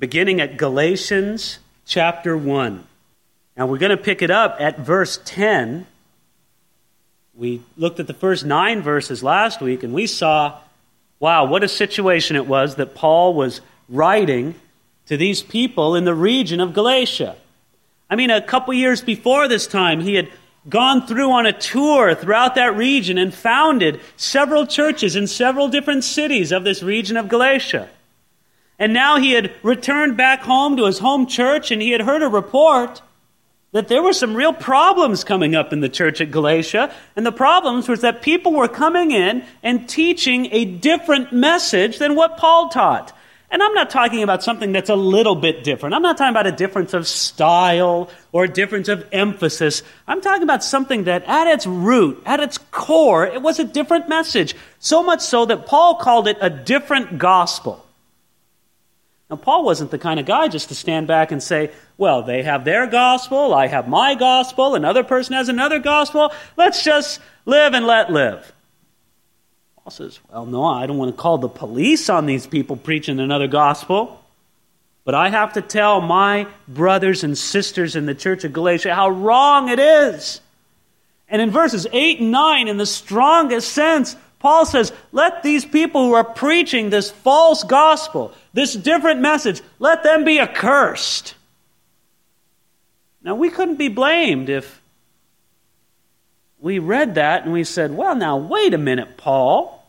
beginning at Galatians chapter 1. Now we're going to pick it up at verse 10. We looked at the first nine verses last week and we saw, wow, what a situation it was that Paul was writing to these people in the region of Galatia. I mean, a couple years before this time, he had gone through on a tour throughout that region and founded several churches in several different cities of this region of Galatia. And now he had returned back home to his home church and he had heard a report that there were some real problems coming up in the church at Galatia. And the problems was that people were coming in and teaching a different message than what Paul taught. And I'm not talking about something that's a little bit different. I'm not talking about a difference of style or a difference of emphasis. I'm talking about something that at its root, at its core, it was a different message. So much so that Paul called it a different gospel. Now, Paul wasn't the kind of guy just to stand back and say, well, they have their gospel, I have my gospel, another person has another gospel. Let's just live and let live. Paul says, Well, no, I don't want to call the police on these people preaching another gospel. But I have to tell my brothers and sisters in the church of Galatia how wrong it is. And in verses 8 and 9, in the strongest sense, Paul says, Let these people who are preaching this false gospel, this different message, let them be accursed. Now, we couldn't be blamed if we read that and we said, well, now, wait a minute, Paul.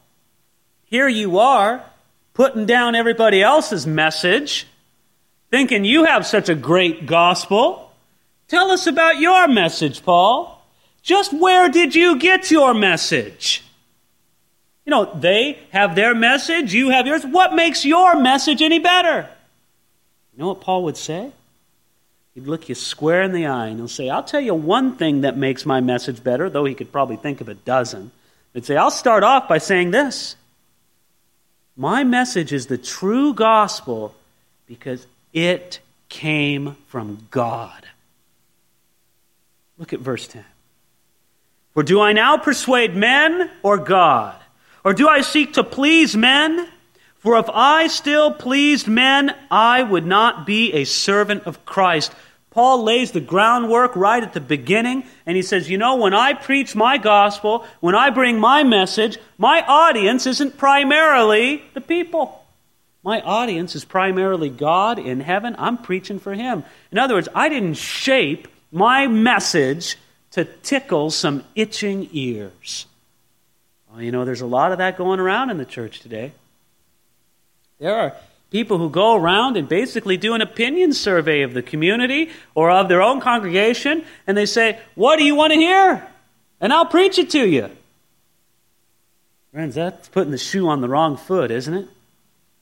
Here you are putting down everybody else's message, thinking you have such a great gospel. Tell us about your message, Paul. Just where did you get your message? You know, they have their message, you have yours. What makes your message any better? You know what Paul would say? He'd look you square in the eye and he'll say, I'll tell you one thing that makes my message better, though he could probably think of a dozen. He'd say, I'll start off by saying this My message is the true gospel because it came from God. Look at verse 10. For do I now persuade men or God? Or do I seek to please men? For if I still pleased men, I would not be a servant of Christ. Paul lays the groundwork right at the beginning, and he says, You know, when I preach my gospel, when I bring my message, my audience isn't primarily the people. My audience is primarily God in heaven. I'm preaching for Him. In other words, I didn't shape my message to tickle some itching ears. Well, you know, there's a lot of that going around in the church today. There are people who go around and basically do an opinion survey of the community or of their own congregation, and they say, What do you want to hear? And I'll preach it to you. Friends, that's putting the shoe on the wrong foot, isn't it?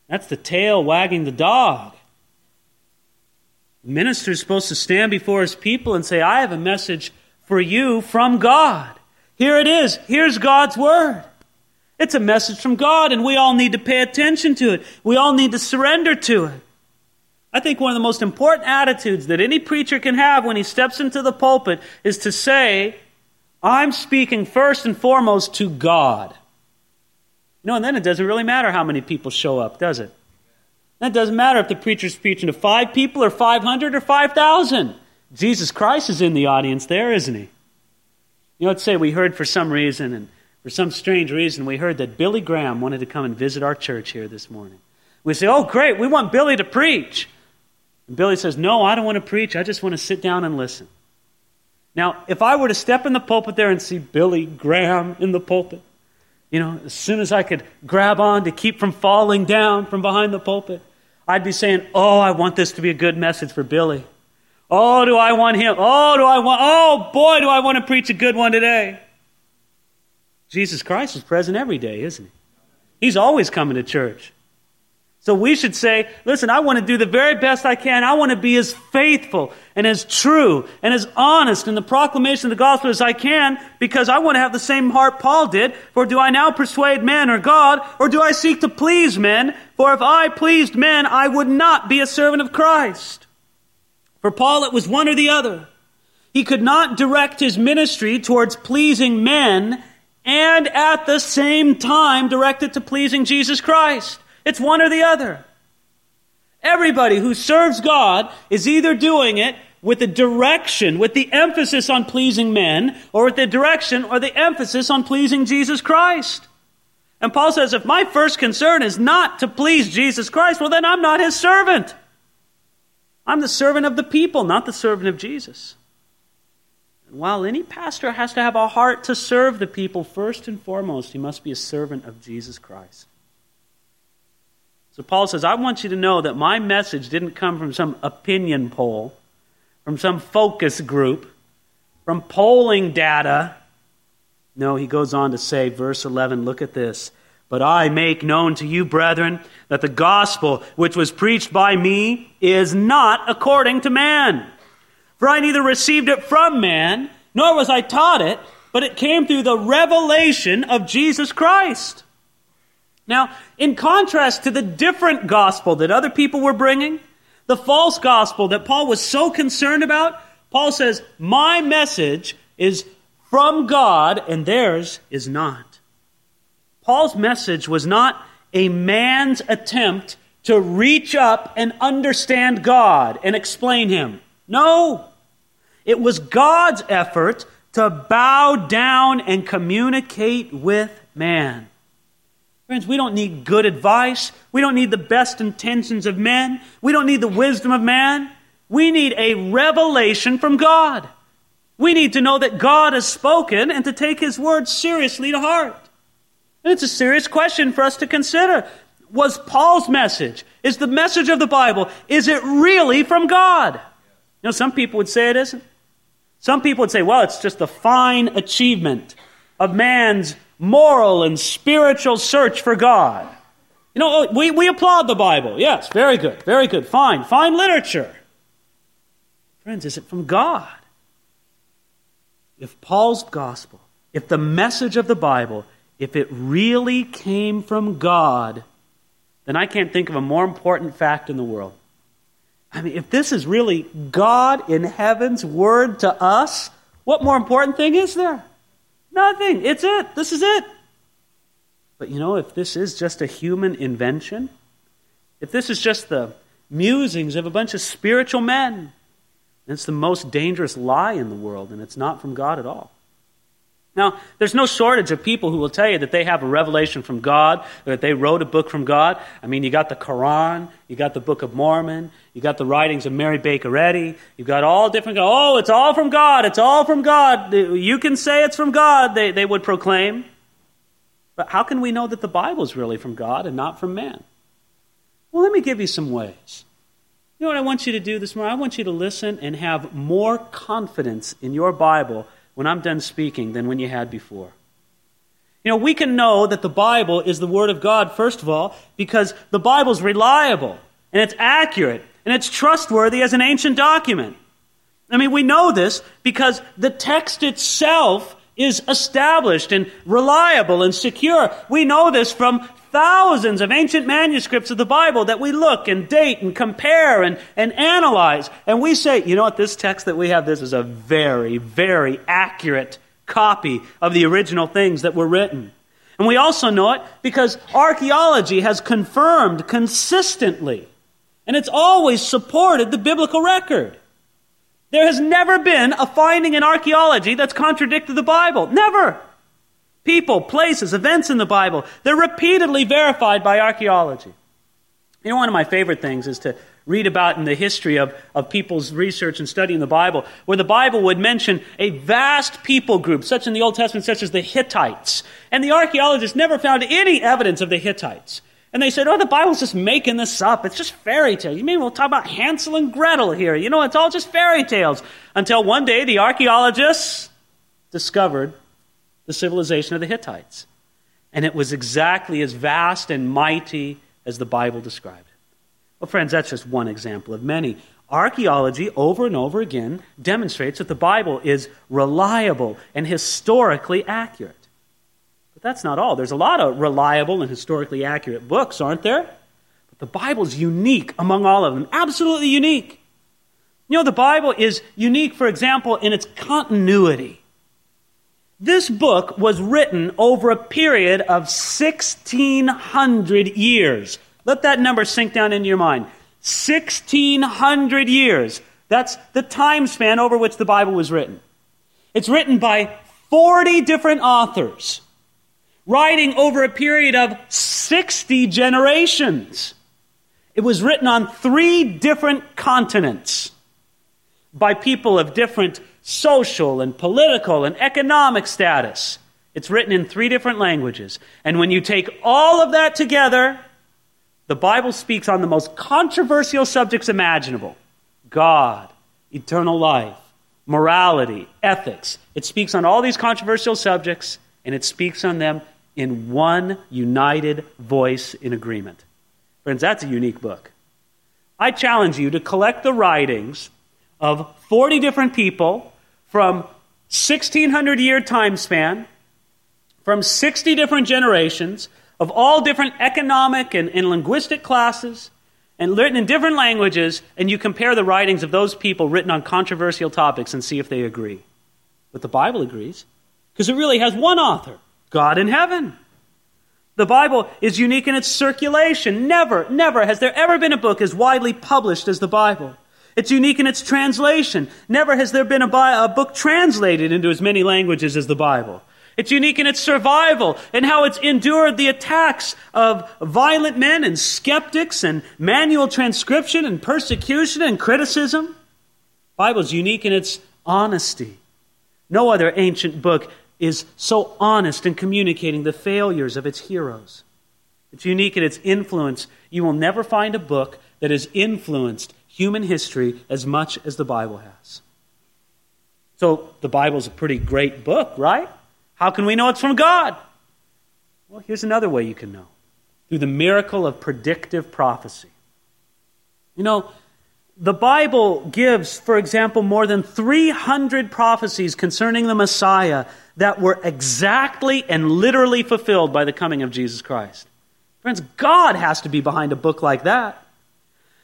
That's the tail wagging the dog. The minister is supposed to stand before his people and say, I have a message for you from God. Here it is. Here's God's word. It's a message from God, and we all need to pay attention to it. We all need to surrender to it. I think one of the most important attitudes that any preacher can have when he steps into the pulpit is to say, I'm speaking first and foremost to God. You know, and then it doesn't really matter how many people show up, does it? That doesn't matter if the preacher's preaching to five people or 500 or 5,000. Jesus Christ is in the audience there, isn't he? You know, let's say we heard for some reason, and for some strange reason, we heard that Billy Graham wanted to come and visit our church here this morning. We say, Oh, great, we want Billy to preach. And Billy says, No, I don't want to preach. I just want to sit down and listen. Now, if I were to step in the pulpit there and see Billy Graham in the pulpit, you know, as soon as I could grab on to keep from falling down from behind the pulpit, I'd be saying, Oh, I want this to be a good message for Billy. Oh, do I want him? Oh, do I want, oh boy, do I want to preach a good one today. Jesus Christ is present every day, isn't he? He's always coming to church. So we should say, listen, I want to do the very best I can. I want to be as faithful and as true and as honest in the proclamation of the gospel as I can because I want to have the same heart Paul did. For do I now persuade men or God or do I seek to please men? For if I pleased men, I would not be a servant of Christ. For Paul, it was one or the other. He could not direct his ministry towards pleasing men and at the same time directed to pleasing Jesus Christ. It's one or the other. Everybody who serves God is either doing it with the direction, with the emphasis on pleasing men, or with the direction or the emphasis on pleasing Jesus Christ. And Paul says, if my first concern is not to please Jesus Christ, well, then I'm not his servant. I'm the servant of the people, not the servant of Jesus. And while any pastor has to have a heart to serve the people, first and foremost, he must be a servant of Jesus Christ. So Paul says, I want you to know that my message didn't come from some opinion poll, from some focus group, from polling data. No, he goes on to say, verse 11, look at this. But I make known to you, brethren, that the gospel which was preached by me is not according to man. For I neither received it from man, nor was I taught it, but it came through the revelation of Jesus Christ. Now, in contrast to the different gospel that other people were bringing, the false gospel that Paul was so concerned about, Paul says, My message is from God and theirs is not. Paul's message was not a man's attempt to reach up and understand God and explain Him. No. It was God's effort to bow down and communicate with man. Friends, we don't need good advice. We don't need the best intentions of men. We don't need the wisdom of man. We need a revelation from God. We need to know that God has spoken and to take his word seriously to heart. It's a serious question for us to consider. Was Paul's message, is the message of the Bible, is it really from God? You know, some people would say it isn't. Some people would say, well, it's just a fine achievement of man's moral and spiritual search for God. You know, we, we applaud the Bible. Yes, very good, very good, fine, fine literature. Friends, is it from God? If Paul's gospel, if the message of the Bible, if it really came from God, then I can't think of a more important fact in the world. I mean, if this is really God in heaven's word to us, what more important thing is there? Nothing. It's it. This is it. But you know, if this is just a human invention, if this is just the musings of a bunch of spiritual men, then it's the most dangerous lie in the world, and it's not from God at all. Now, there's no shortage of people who will tell you that they have a revelation from God, that they wrote a book from God. I mean, you got the Quran, you got the Book of Mormon, you got the writings of Mary Baker Eddy, you've got all different, oh, it's all from God, it's all from God. You can say it's from God, they, they would proclaim. But how can we know that the Bible is really from God and not from man? Well, let me give you some ways. You know what I want you to do this morning? I want you to listen and have more confidence in your Bible when I'm done speaking than when you had before. You know, we can know that the Bible is the Word of God, first of all, because the Bible's reliable and it's accurate and it's trustworthy as an ancient document. I mean, we know this because the text itself is established and reliable and secure. We know this from thousands of ancient manuscripts of the Bible that we look and date and compare and, and analyze. And we say, you know what, this text that we have, this is a very, very accurate copy of the original things that were written. And we also know it because archaeology has confirmed consistently, and it's always supported the biblical record. There has never been a finding in archaeology that's contradicted the Bible. Never people, places, events in the Bible. They're repeatedly verified by archaeology. You know, one of my favorite things is to read about in the history of, of people's research and studying the Bible, where the Bible would mention a vast people group, such in the Old Testament, such as the Hittites. And the archaeologists never found any evidence of the Hittites. And they said, oh, the Bible's just making this up. It's just fairy tales. You mean we'll talk about Hansel and Gretel here? You know, it's all just fairy tales. Until one day the archaeologists discovered the civilization of the Hittites. And it was exactly as vast and mighty as the Bible described. Well, friends, that's just one example of many. Archaeology, over and over again, demonstrates that the Bible is reliable and historically accurate. But that's not all. There's a lot of reliable and historically accurate books, aren't there? But the Bible is unique among all of them, absolutely unique. You know, the Bible is unique, for example, in its continuity. This book was written over a period of 1,600 years. Let that number sink down into your mind. 1600 years. That's the time span over which the Bible was written. It's written by 40 different authors, writing over a period of 60 generations. It was written on three different continents by people of different social and political and economic status. It's written in three different languages. And when you take all of that together, the Bible speaks on the most controversial subjects imaginable God, eternal life, morality, ethics. It speaks on all these controversial subjects, and it speaks on them in one united voice in agreement. Friends, that's a unique book. I challenge you to collect the writings of 40 different people from 1600 year time span, from 60 different generations, of all different economic and, and linguistic classes, and written in different languages, and you compare the writings of those people written on controversial topics and see if they agree. But the Bible agrees, because it really has one author God in heaven. The Bible is unique in its circulation. Never, never has there ever been a book as widely published as the Bible. It's unique in its translation. Never has there been a, bi- a, book translated into as many languages as the Bible. It's unique in its survival and how it's endured the attacks of violent men and skeptics and manual transcription and persecution and criticism. The Bible is unique in its honesty. No other ancient book is so honest in communicating the failures of its heroes. It's unique in its influence. You will never find a book that has influenced human history as much as the Bible has. So, the Bible's a pretty great book, right? How can we know it's from God? Well, here's another way you can know through the miracle of predictive prophecy. You know, the Bible gives, for example, more than 300 prophecies concerning the Messiah that were exactly and literally fulfilled by the coming of Jesus Christ. Friends, God has to be behind a book like that.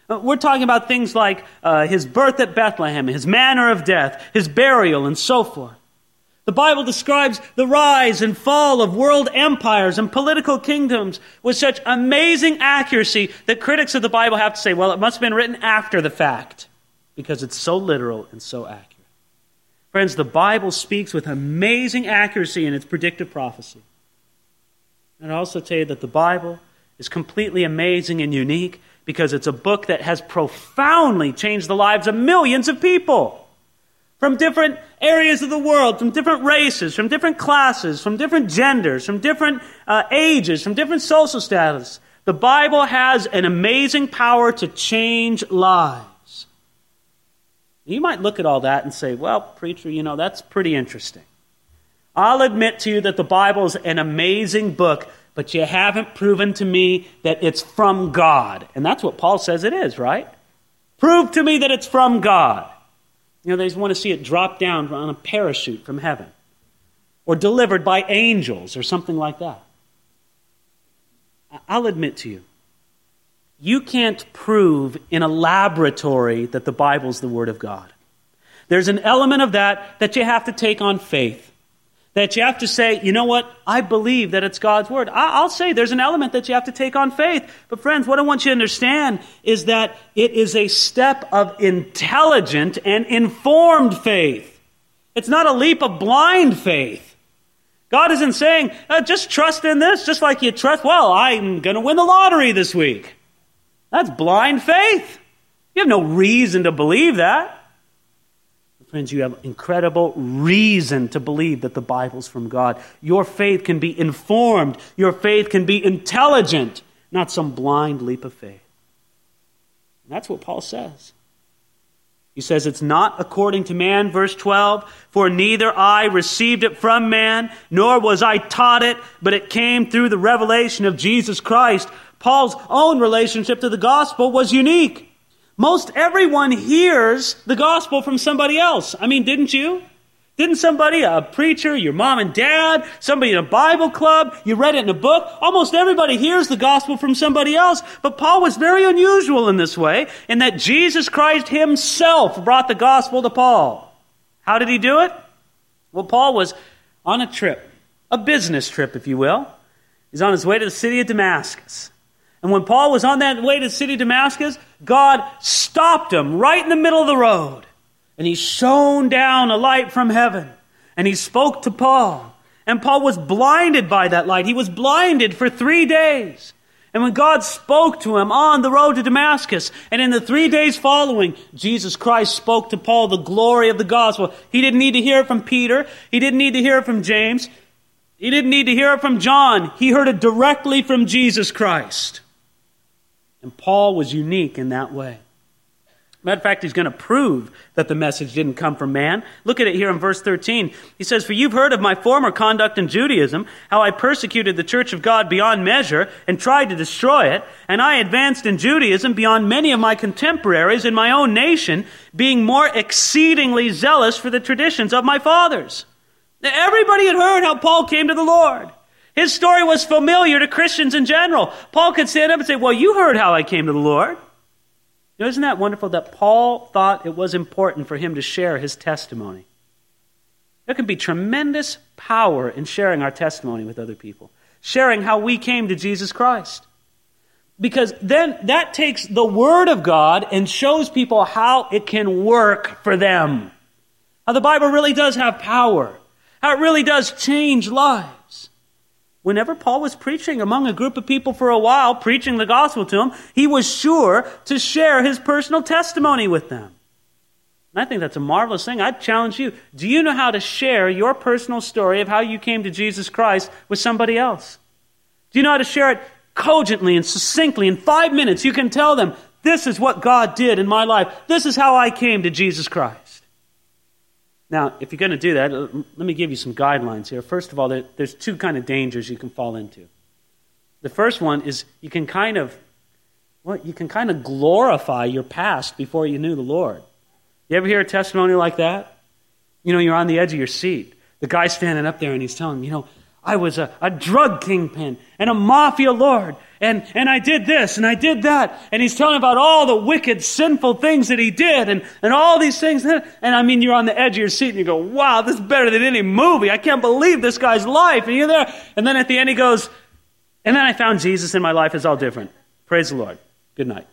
Uh, we're talking about things like uh, his birth at Bethlehem, his manner of death, his burial, and so forth. The Bible describes the rise and fall of world empires and political kingdoms with such amazing accuracy that critics of the Bible have to say, well, it must have been written after the fact because it's so literal and so accurate. Friends, the Bible speaks with amazing accuracy in its predictive prophecy. And I also tell you that the Bible is completely amazing and unique because it's a book that has profoundly changed the lives of millions of people from different areas of the world, from different races, from different classes, from different genders, from different uh, ages, from different social status. The Bible has an amazing power to change lives. You might look at all that and say, well, preacher, you know, that's pretty interesting. I'll admit to you that the Bible is an amazing book but you haven't proven to me that it's from God. And that's what Paul says it is, right? Prove to me that it's from God. You know, they just want to see it drop down on a parachute from heaven or delivered by angels or something like that. I'll admit to you, you can't prove in a laboratory that the Bible's the Word of God. There's an element of that that you have to take on faith that you have to say, you know what? I believe that it's God's word. I'll say there's an element that you have to take on faith. But friends, what I want you to understand is that it is a step of intelligent and informed faith. It's not a leap of blind faith. God isn't saying, uh, just trust in this, just like you trust, well, I'm going to win the lottery this week. That's blind faith. You have no reason to believe that. Friends, you have incredible reason to believe that the Bible's from God. Your faith can be informed, your faith can be intelligent, not some blind leap of faith. And that's what Paul says. He says, It's not according to man, verse 12, for neither I received it from man, nor was I taught it, but it came through the revelation of Jesus Christ. Paul's own relationship to the gospel was unique. Most everyone hears the gospel from somebody else. I mean, didn't you? Didn't somebody, a preacher, your mom and dad, somebody in a Bible club, you read it in a book? Almost everybody hears the gospel from somebody else. But Paul was very unusual in this way, in that Jesus Christ himself brought the gospel to Paul. How did he do it? Well, Paul was on a trip, a business trip, if you will. He's on his way to the city of Damascus. And when Paul was on that way to city Damascus, God stopped him right in the middle of the road. And he shone down a light from heaven. And he spoke to Paul. And Paul was blinded by that light. He was blinded for three days. And when God spoke to him on the road to Damascus, and in the three days following, Jesus Christ spoke to Paul the glory of the gospel. He didn't need to hear it from Peter. He didn't need to hear it from James. He didn't need to hear it from John. He heard it directly from Jesus Christ. And Paul was unique in that way. Matter of fact, he's going to prove that the message didn't come from man. Look at it here in verse 13. He says, For you've heard of my former conduct in Judaism, how I persecuted the church of God beyond measure and tried to destroy it, and I advanced in Judaism beyond many of my contemporaries in my own nation, being more exceedingly zealous for the traditions of my fathers. Now, everybody had heard how Paul came to the Lord. His story was familiar to Christians in general. Paul could stand up and say, Well, you heard how I came to the Lord. You know, isn't that wonderful that Paul thought it was important for him to share his testimony? There can be tremendous power in sharing our testimony with other people, sharing how we came to Jesus Christ. Because then that takes the Word of God and shows people how it can work for them. How the Bible really does have power, how it really does change lives whenever Paul was preaching among a group of people for a while, preaching the gospel to them, he was sure to share his personal testimony with them. And I think that's a marvelous thing. I'd challenge you. Do you know how to share your personal story of how you came to Jesus Christ with somebody else? Do you know how to share it cogently and succinctly in five minutes? You can tell them, this is what God did in my life. This is how I came to Jesus Christ. Now, if you're going to do that, let me give you some guidelines here. First of all, there's two kind of dangers you can fall into. The first one is you can kind of well, you can kind of glorify your past before you knew the Lord. You ever hear a testimony like that? You know, you're on the edge of your seat. The guy's standing up there and he's telling, you know, I was a, a drug kingpin and a mafia lord, and, and I did this and I did that. And he's telling about all the wicked, sinful things that he did and, and all these things. And I mean, you're on the edge of your seat and you go, wow, this is better than any movie. I can't believe this guy's life. And you're there. And then at the end he goes, and then I found Jesus and my life is all different. Praise the Lord. Good night.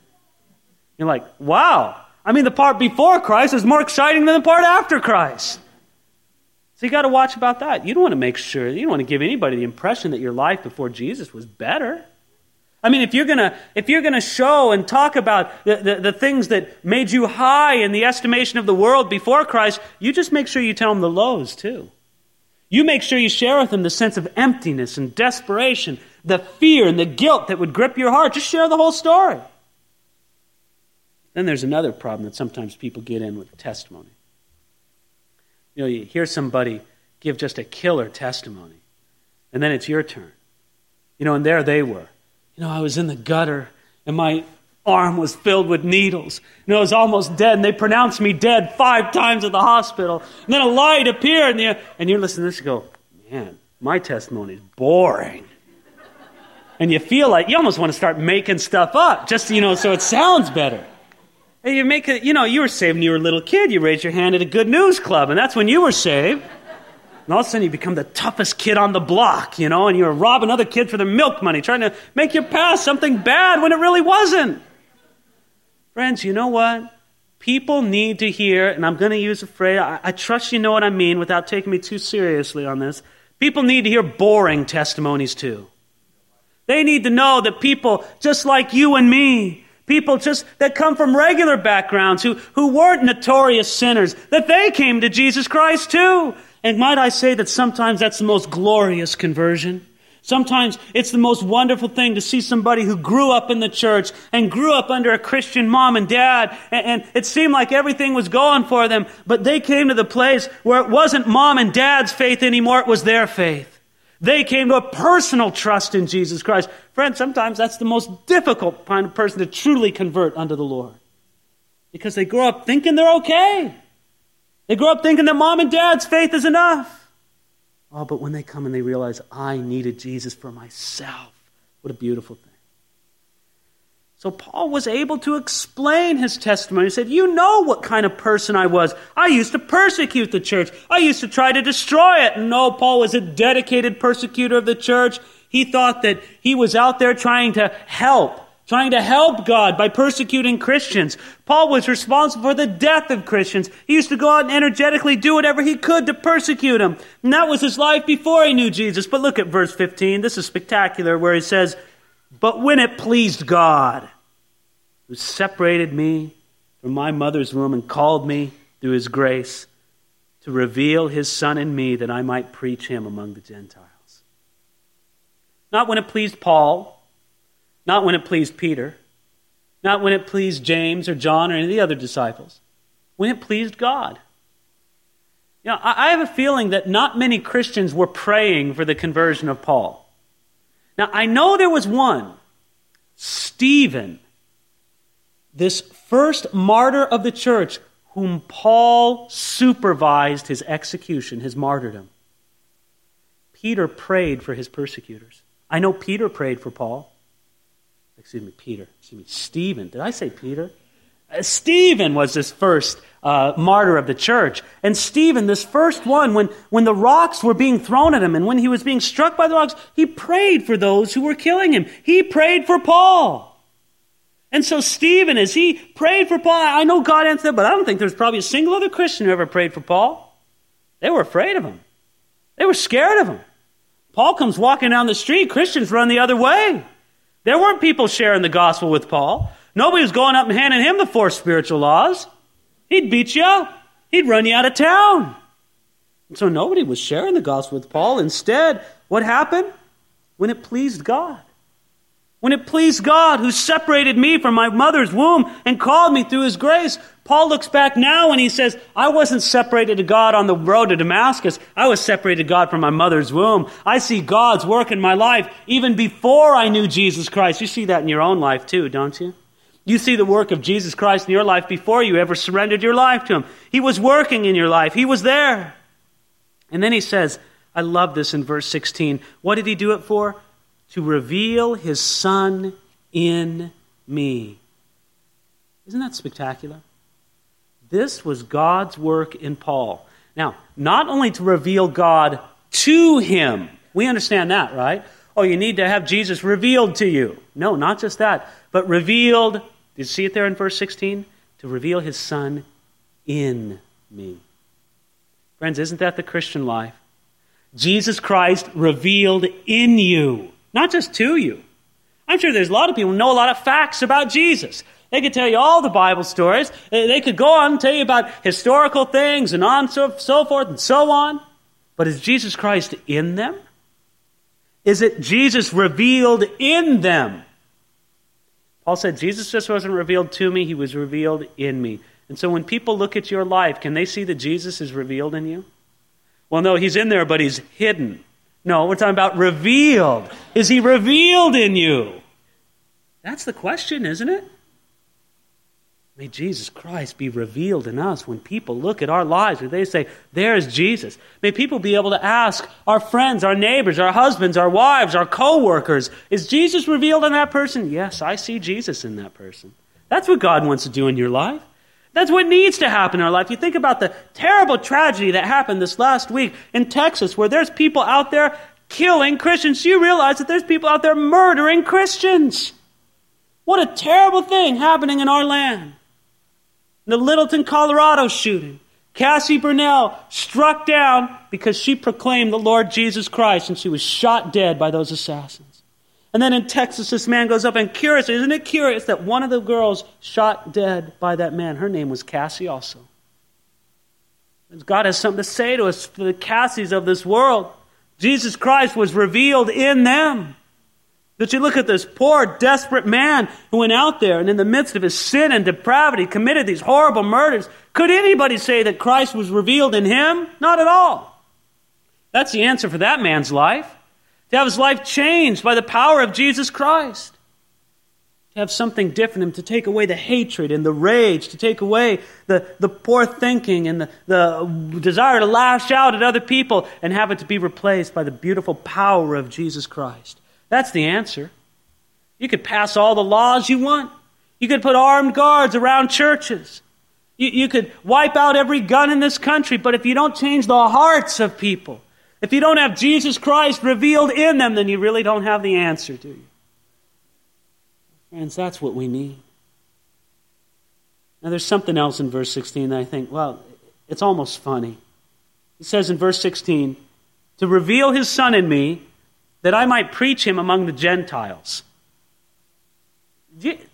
You're like, wow. I mean, the part before Christ is more exciting than the part after Christ. So you got to watch about that. You don't want to make sure, you don't want to give anybody the impression that your life before Jesus was better. I mean, if you're gonna if you're gonna show and talk about the, the, the, things that made you high in the estimation of the world before Christ, you just make sure you tell them the lows too. You make sure you share with them the sense of emptiness and desperation, the fear and the guilt that would grip your heart. Just share the whole story. Then there's another problem that sometimes people get in with testimony. You know, you hear somebody give just a killer testimony, and then it's your turn. You know, and there they were. You know, I was in the gutter, and my arm was filled with needles. You know, I was almost dead, and they pronounced me dead five times at the hospital. And then a light appeared, and, you, and you're listening to this, you go, man, my testimony is boring. And you feel like you almost want to start making stuff up, just, you know, so it sounds better. And you make it, you know, you were saved when you were a little kid. You raised your hand at a good news club, and that's when you were saved. And all of a sudden, you become the toughest kid on the block, you know, and you're robbing other kids for their milk money, trying to make your past something bad when it really wasn't. Friends, you know what? People need to hear, and I'm going to use a phrase, I, I trust you know what I mean without taking me too seriously on this. People need to hear boring testimonies too. They need to know that people just like you and me, people just that come from regular backgrounds who, who weren't notorious sinners, that they came to Jesus Christ too. And might I say that sometimes that's the most glorious conversion? Sometimes it's the most wonderful thing to see somebody who grew up in the church and grew up under a Christian mom and dad, and, and, it seemed like everything was going for them, but they came to the place where it wasn't mom and dad's faith anymore, it was their faith. They came to a personal trust in Jesus Christ. Friends, sometimes that's the most difficult kind of person to truly convert unto the Lord. Because they grow up thinking they're okay. They grow up thinking that mom and dad's faith is enough. Oh, but when they come and they realize, I needed Jesus for myself, what a beautiful thing. So Paul was able to explain his testimony. He said, You know what kind of person I was. I used to persecute the church. I used to try to destroy it. No, Paul was a dedicated persecutor of the church. He thought that he was out there trying to help trying to help God by persecuting Christians. Paul was responsible for the death of Christians. He used to go out and energetically do whatever he could to persecute them. And that was his life before he knew Jesus. But look at verse 15. This is spectacular where he says, But when it pleased God, who separated me from my mother's womb and called me through his grace to reveal his Son in me that I might preach him among the Gentiles. Not when it pleased Paul, not when it pleased Peter, not when it pleased James or John or any of the other disciples, when it pleased God. You know, I have a feeling that not many Christians were praying for the conversion of Paul. Now, I know there was one, Stephen, this first martyr of the church, whom Paul supervised his execution, his martyrdom. Peter prayed for his persecutors. I know Peter prayed for Paul. Excuse me, Peter. Excuse me, Stephen. Did I say Peter? Uh, Stephen was this first uh, martyr of the church. And Stephen, this first one, when, when the rocks were being thrown at him and when he was being struck by the rocks, he prayed for those who were killing him. He prayed for Paul. And so Stephen, as he prayed for Paul, I know God answered, but I don't think there's probably a single other Christian who ever prayed for Paul. They were afraid of him. They were scared of him. Paul comes walking down the street, Christians run the other way. There weren't people sharing the gospel with Paul. Nobody was going up and handing him the four spiritual laws. He'd beat you up. He'd run you out of town. And so nobody was sharing the gospel with Paul. Instead, what happened? When it pleased God. When it pleased God, who separated me from my mother's womb and called me through his grace, Paul looks back now and he says, I wasn't separated to God on the road to Damascus. I was separated to God from my mother's womb. I see God's work in my life even before I knew Jesus Christ. You see that in your own life too, don't you? You see the work of Jesus Christ in your life before you ever surrendered your life to him. He was working in your life. He was there. And then he says, I love this in verse 16. What did he do it for? To reveal his Son in me. Isn't that spectacular? This was God's work in Paul. Now, not only to reveal God to him, we understand that, right? Oh, you need to have Jesus revealed to you. No, not just that, but revealed. Did you see it there in verse 16? To reveal his Son in me. Friends, isn't that the Christian life? Jesus Christ revealed in you. Not just to you. I'm sure there's a lot of people know a lot of facts about Jesus. They could tell you all the Bible stories. They could go on and tell you about historical things and on so, so forth and so on. But is Jesus Christ in them? Is it Jesus revealed in them? Paul said, Jesus just wasn't revealed to me, he was revealed in me. And so when people look at your life, can they see that Jesus is revealed in you? Well, no, he's in there, but he's hidden. No, we're talking about revealed. Is he revealed in you? That's the question, isn't it? May Jesus Christ be revealed in us when people look at our lives and they say, There's Jesus. May people be able to ask our friends, our neighbors, our husbands, our wives, our co workers, Is Jesus revealed in that person? Yes, I see Jesus in that person. That's what God wants to do in your life. That's what needs to happen in our life. You think about the terrible tragedy that happened this last week in Texas, where there's people out there killing Christians. You realize that there's people out there murdering Christians. What a terrible thing happening in our land. The Littleton, Colorado shooting. Cassie Bernall struck down because she proclaimed the Lord Jesus Christ and she was shot dead by those assassins. And then in Texas, this man goes up and curious, isn't it curious that one of the girls shot dead by that man, her name was Cassie also. God has something to say to us for the Cassies of this world. Jesus Christ was revealed in them. That you look at this poor, desperate man who went out there and in the midst of his sin and depravity committed these horrible murders. Could anybody say that Christ was revealed in him? Not at all. That's the answer for that man's life to have his life changed by the power of Jesus Christ, to have something different, in him to take away the hatred and the rage, to take away the, the poor thinking and the, the desire to lash out at other people and have it to be replaced by the beautiful power of Jesus Christ. That's the answer. You could pass all the laws you want. You could put armed guards around churches. You, you could wipe out every gun in this country, but if you don't change the hearts of people, if you don't have Jesus Christ revealed in them, then you really don't have the answer, do you? Friends, that's what we need. Now, there's something else in verse 16 that I think, well, it's almost funny. He says in verse 16, to reveal his Son in me, that I might preach him among the Gentiles.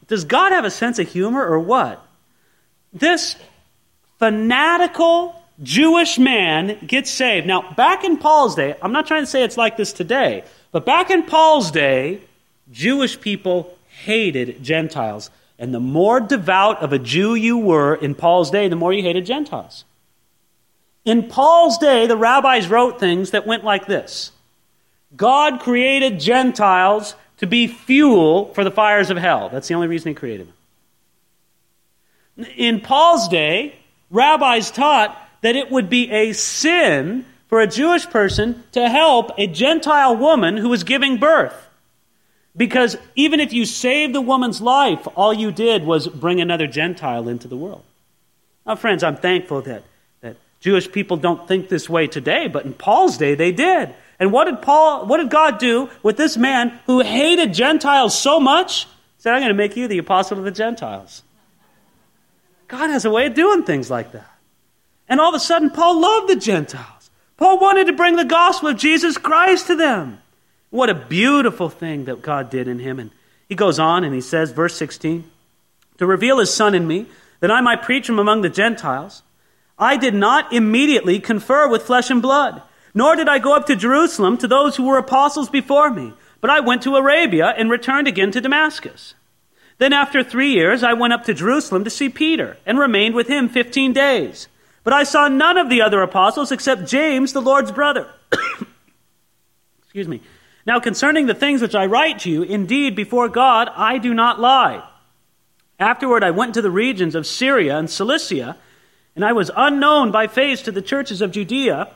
Does God have a sense of humor or what? This fanatical Jewish man gets saved. Now, back in Paul's day, I'm not trying to say it's like this today, but back in Paul's day, Jewish people hated Gentiles. And the more devout of a Jew you were in Paul's day, the more you hated Gentiles. In Paul's day, the rabbis wrote things that went like this God created Gentiles to be fuel for the fires of hell. That's the only reason he created them. In Paul's day, rabbis taught that it would be a sin for a Jewish person to help a Gentile woman who was giving birth. Because even if you saved the woman's life, all you did was bring another Gentile into the world. Now, friends, I'm thankful that, that Jewish people don't think this way today, but in Paul's day they did. And what did Paul, what did God do with this man who hated Gentiles so much? He said, I'm going to make you the apostle of the Gentiles. God has a way of doing things like that. And all of a sudden, Paul loved the Gentiles. Paul wanted to bring the gospel of Jesus Christ to them. What a beautiful thing that God did in him. And he goes on and he says, verse 16, to reveal his son in me, that I might preach him among the Gentiles. I did not immediately confer with flesh and blood, nor did I go up to Jerusalem to those who were apostles before me, but I went to Arabia and returned again to Damascus. Then after three years, I went up to Jerusalem to see Peter and remained with him fifteen days. But I saw none of the other apostles except James, the Lord's brother. Excuse me. Now, concerning the things which I write to you, indeed, before God, I do not lie. Afterward, I went to the regions of Syria and Cilicia, and I was unknown by face to the churches of Judea,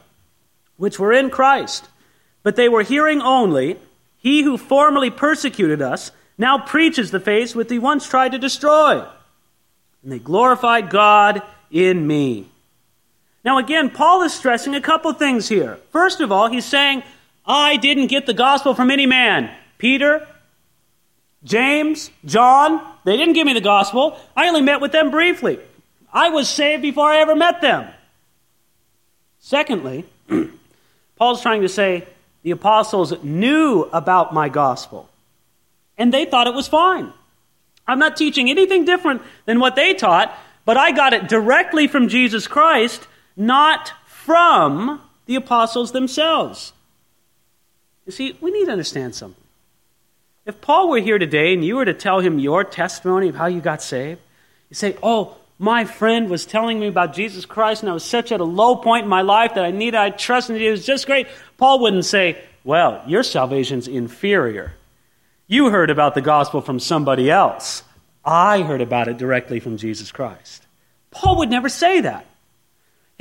which were in Christ. But they were hearing only, He who formerly persecuted us now preaches the faith which he once tried to destroy. And they glorified God in me. Now, again, Paul is stressing a couple things here. First of all, he's saying, I didn't get the gospel from any man. Peter, James, John, they didn't give me the gospel. I only met with them briefly. I was saved before I ever met them. Secondly, Paul's trying to say the apostles knew about my gospel, and they thought it was fine. I'm not teaching anything different than what they taught, but I got it directly from Jesus Christ, not from the apostles themselves. You see, we need to understand something. If Paul were here today and you were to tell him your testimony of how you got saved, you say, Oh, my friend was telling me about Jesus Christ, and I was such at a low point in my life that I needed, I trusted Him. It was just great. Paul wouldn't say, Well, your salvation's inferior. You heard about the gospel from somebody else. I heard about it directly from Jesus Christ. Paul would never say that.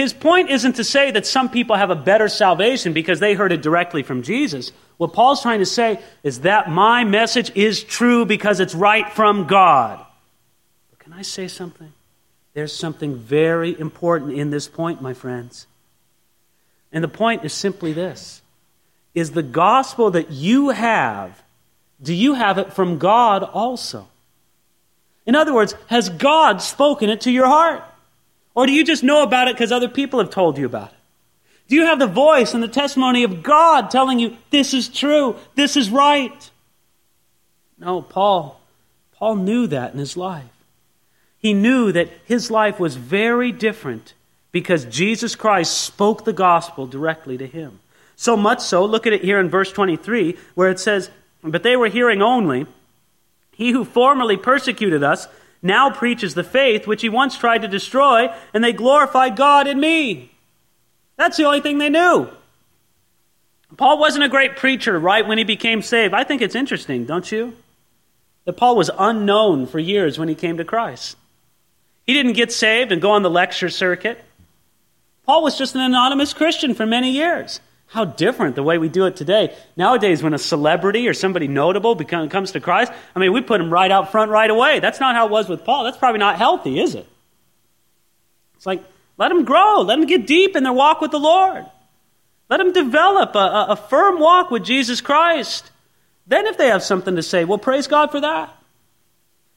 His point isn't to say that some people have a better salvation because they heard it directly from Jesus. What Paul's trying to say is that my message is true because it's right from God. But can I say something? There's something very important in this point, my friends. And the point is simply this is the gospel that you have, do you have it from God also? In other words, has God spoken it to your heart? Or do you just know about it because other people have told you about it? Do you have the voice and the testimony of God telling you this is true, this is right? No, Paul, Paul knew that in his life. He knew that his life was very different because Jesus Christ spoke the gospel directly to him. So much so, look at it here in verse 23, where it says, But they were hearing only, He who formerly persecuted us now preaches the faith which he once tried to destroy, and they glorified God in me. That's the only thing they knew. Paul wasn't a great preacher right when he became saved. I think it's interesting, don't you? That Paul was unknown for years when he came to Christ. He didn't get saved and go on the lecture circuit. Paul was just an anonymous Christian for many years. How different the way we do it today. Nowadays, when a celebrity or somebody notable become, comes to Christ, I mean, we put them right out front right away. That's not how it was with Paul. That's probably not healthy, is it? It's like, let them grow. Let them get deep in their walk with the Lord. Let them develop a, a, a firm walk with Jesus Christ. Then, if they have something to say, well, praise God for that.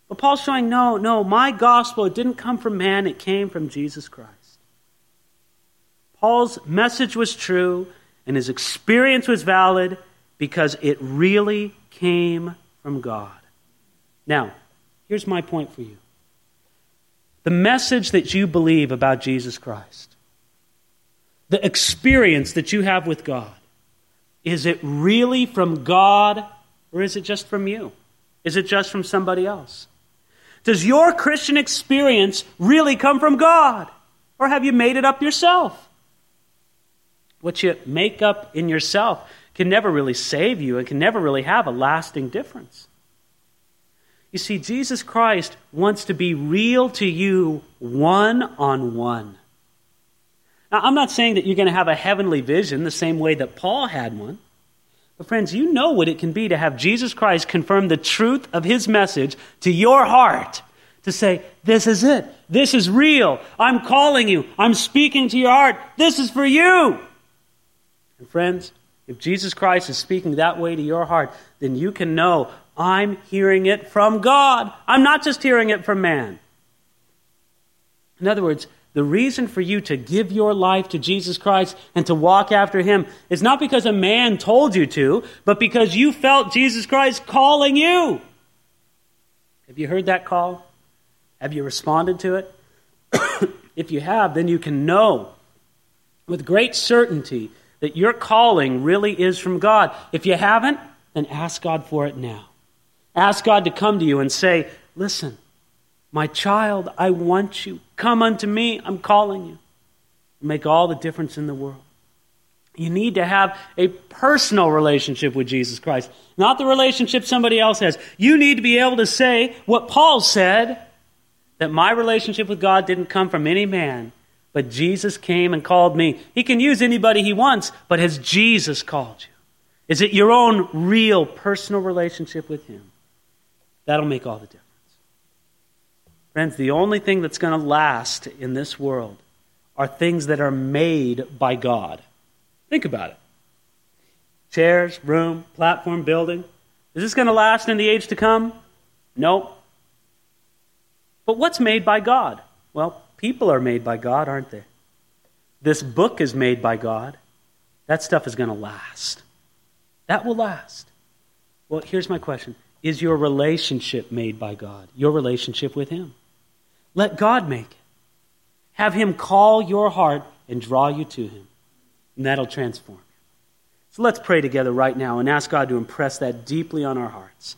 But Paul's showing no, no, my gospel, it didn't come from man, it came from Jesus Christ. Paul's message was true and his experience was valid because it really came from God. Now, here's my point for you the message that you believe about Jesus Christ, the experience that you have with God, is it really from God or is it just from you? Is it just from somebody else? Does your Christian experience really come from God? Or have you made it up yourself? What you make up in yourself can never really save you and can never really have a lasting difference. You see, Jesus Christ wants to be real to you one on one. Now, I'm not saying that you're going to have a heavenly vision the same way that Paul had one. But, friends, you know what it can be to have Jesus Christ confirm the truth of his message to your heart. To say, This is it. This is real. I'm calling you. I'm speaking to your heart. This is for you. And, friends, if Jesus Christ is speaking that way to your heart, then you can know I'm hearing it from God. I'm not just hearing it from man. In other words, the reason for you to give your life to Jesus Christ and to walk after Him is not because a man told you to, but because you felt Jesus Christ calling you. Have you heard that call? Have you responded to it? if you have, then you can know with great certainty that your calling really is from God. If you haven't, then ask God for it now. Ask God to come to you and say, Listen, my child, I want you. Come unto me. I'm calling you. Make all the difference in the world. You need to have a personal relationship with Jesus Christ, not the relationship somebody else has. You need to be able to say what Paul said that my relationship with God didn't come from any man, but Jesus came and called me. He can use anybody he wants, but has Jesus called you? Is it your own real personal relationship with him? That'll make all the difference. Friends, the only thing that's going to last in this world are things that are made by God. Think about it chairs, room, platform, building. Is this going to last in the age to come? Nope. But what's made by God? Well, people are made by God, aren't they? This book is made by God. That stuff is going to last. That will last. Well, here's my question Is your relationship made by God? Your relationship with Him? Let God make it. Have Him call your heart and draw you to Him. And that'll transform you. So let's pray together right now and ask God to impress that deeply on our hearts.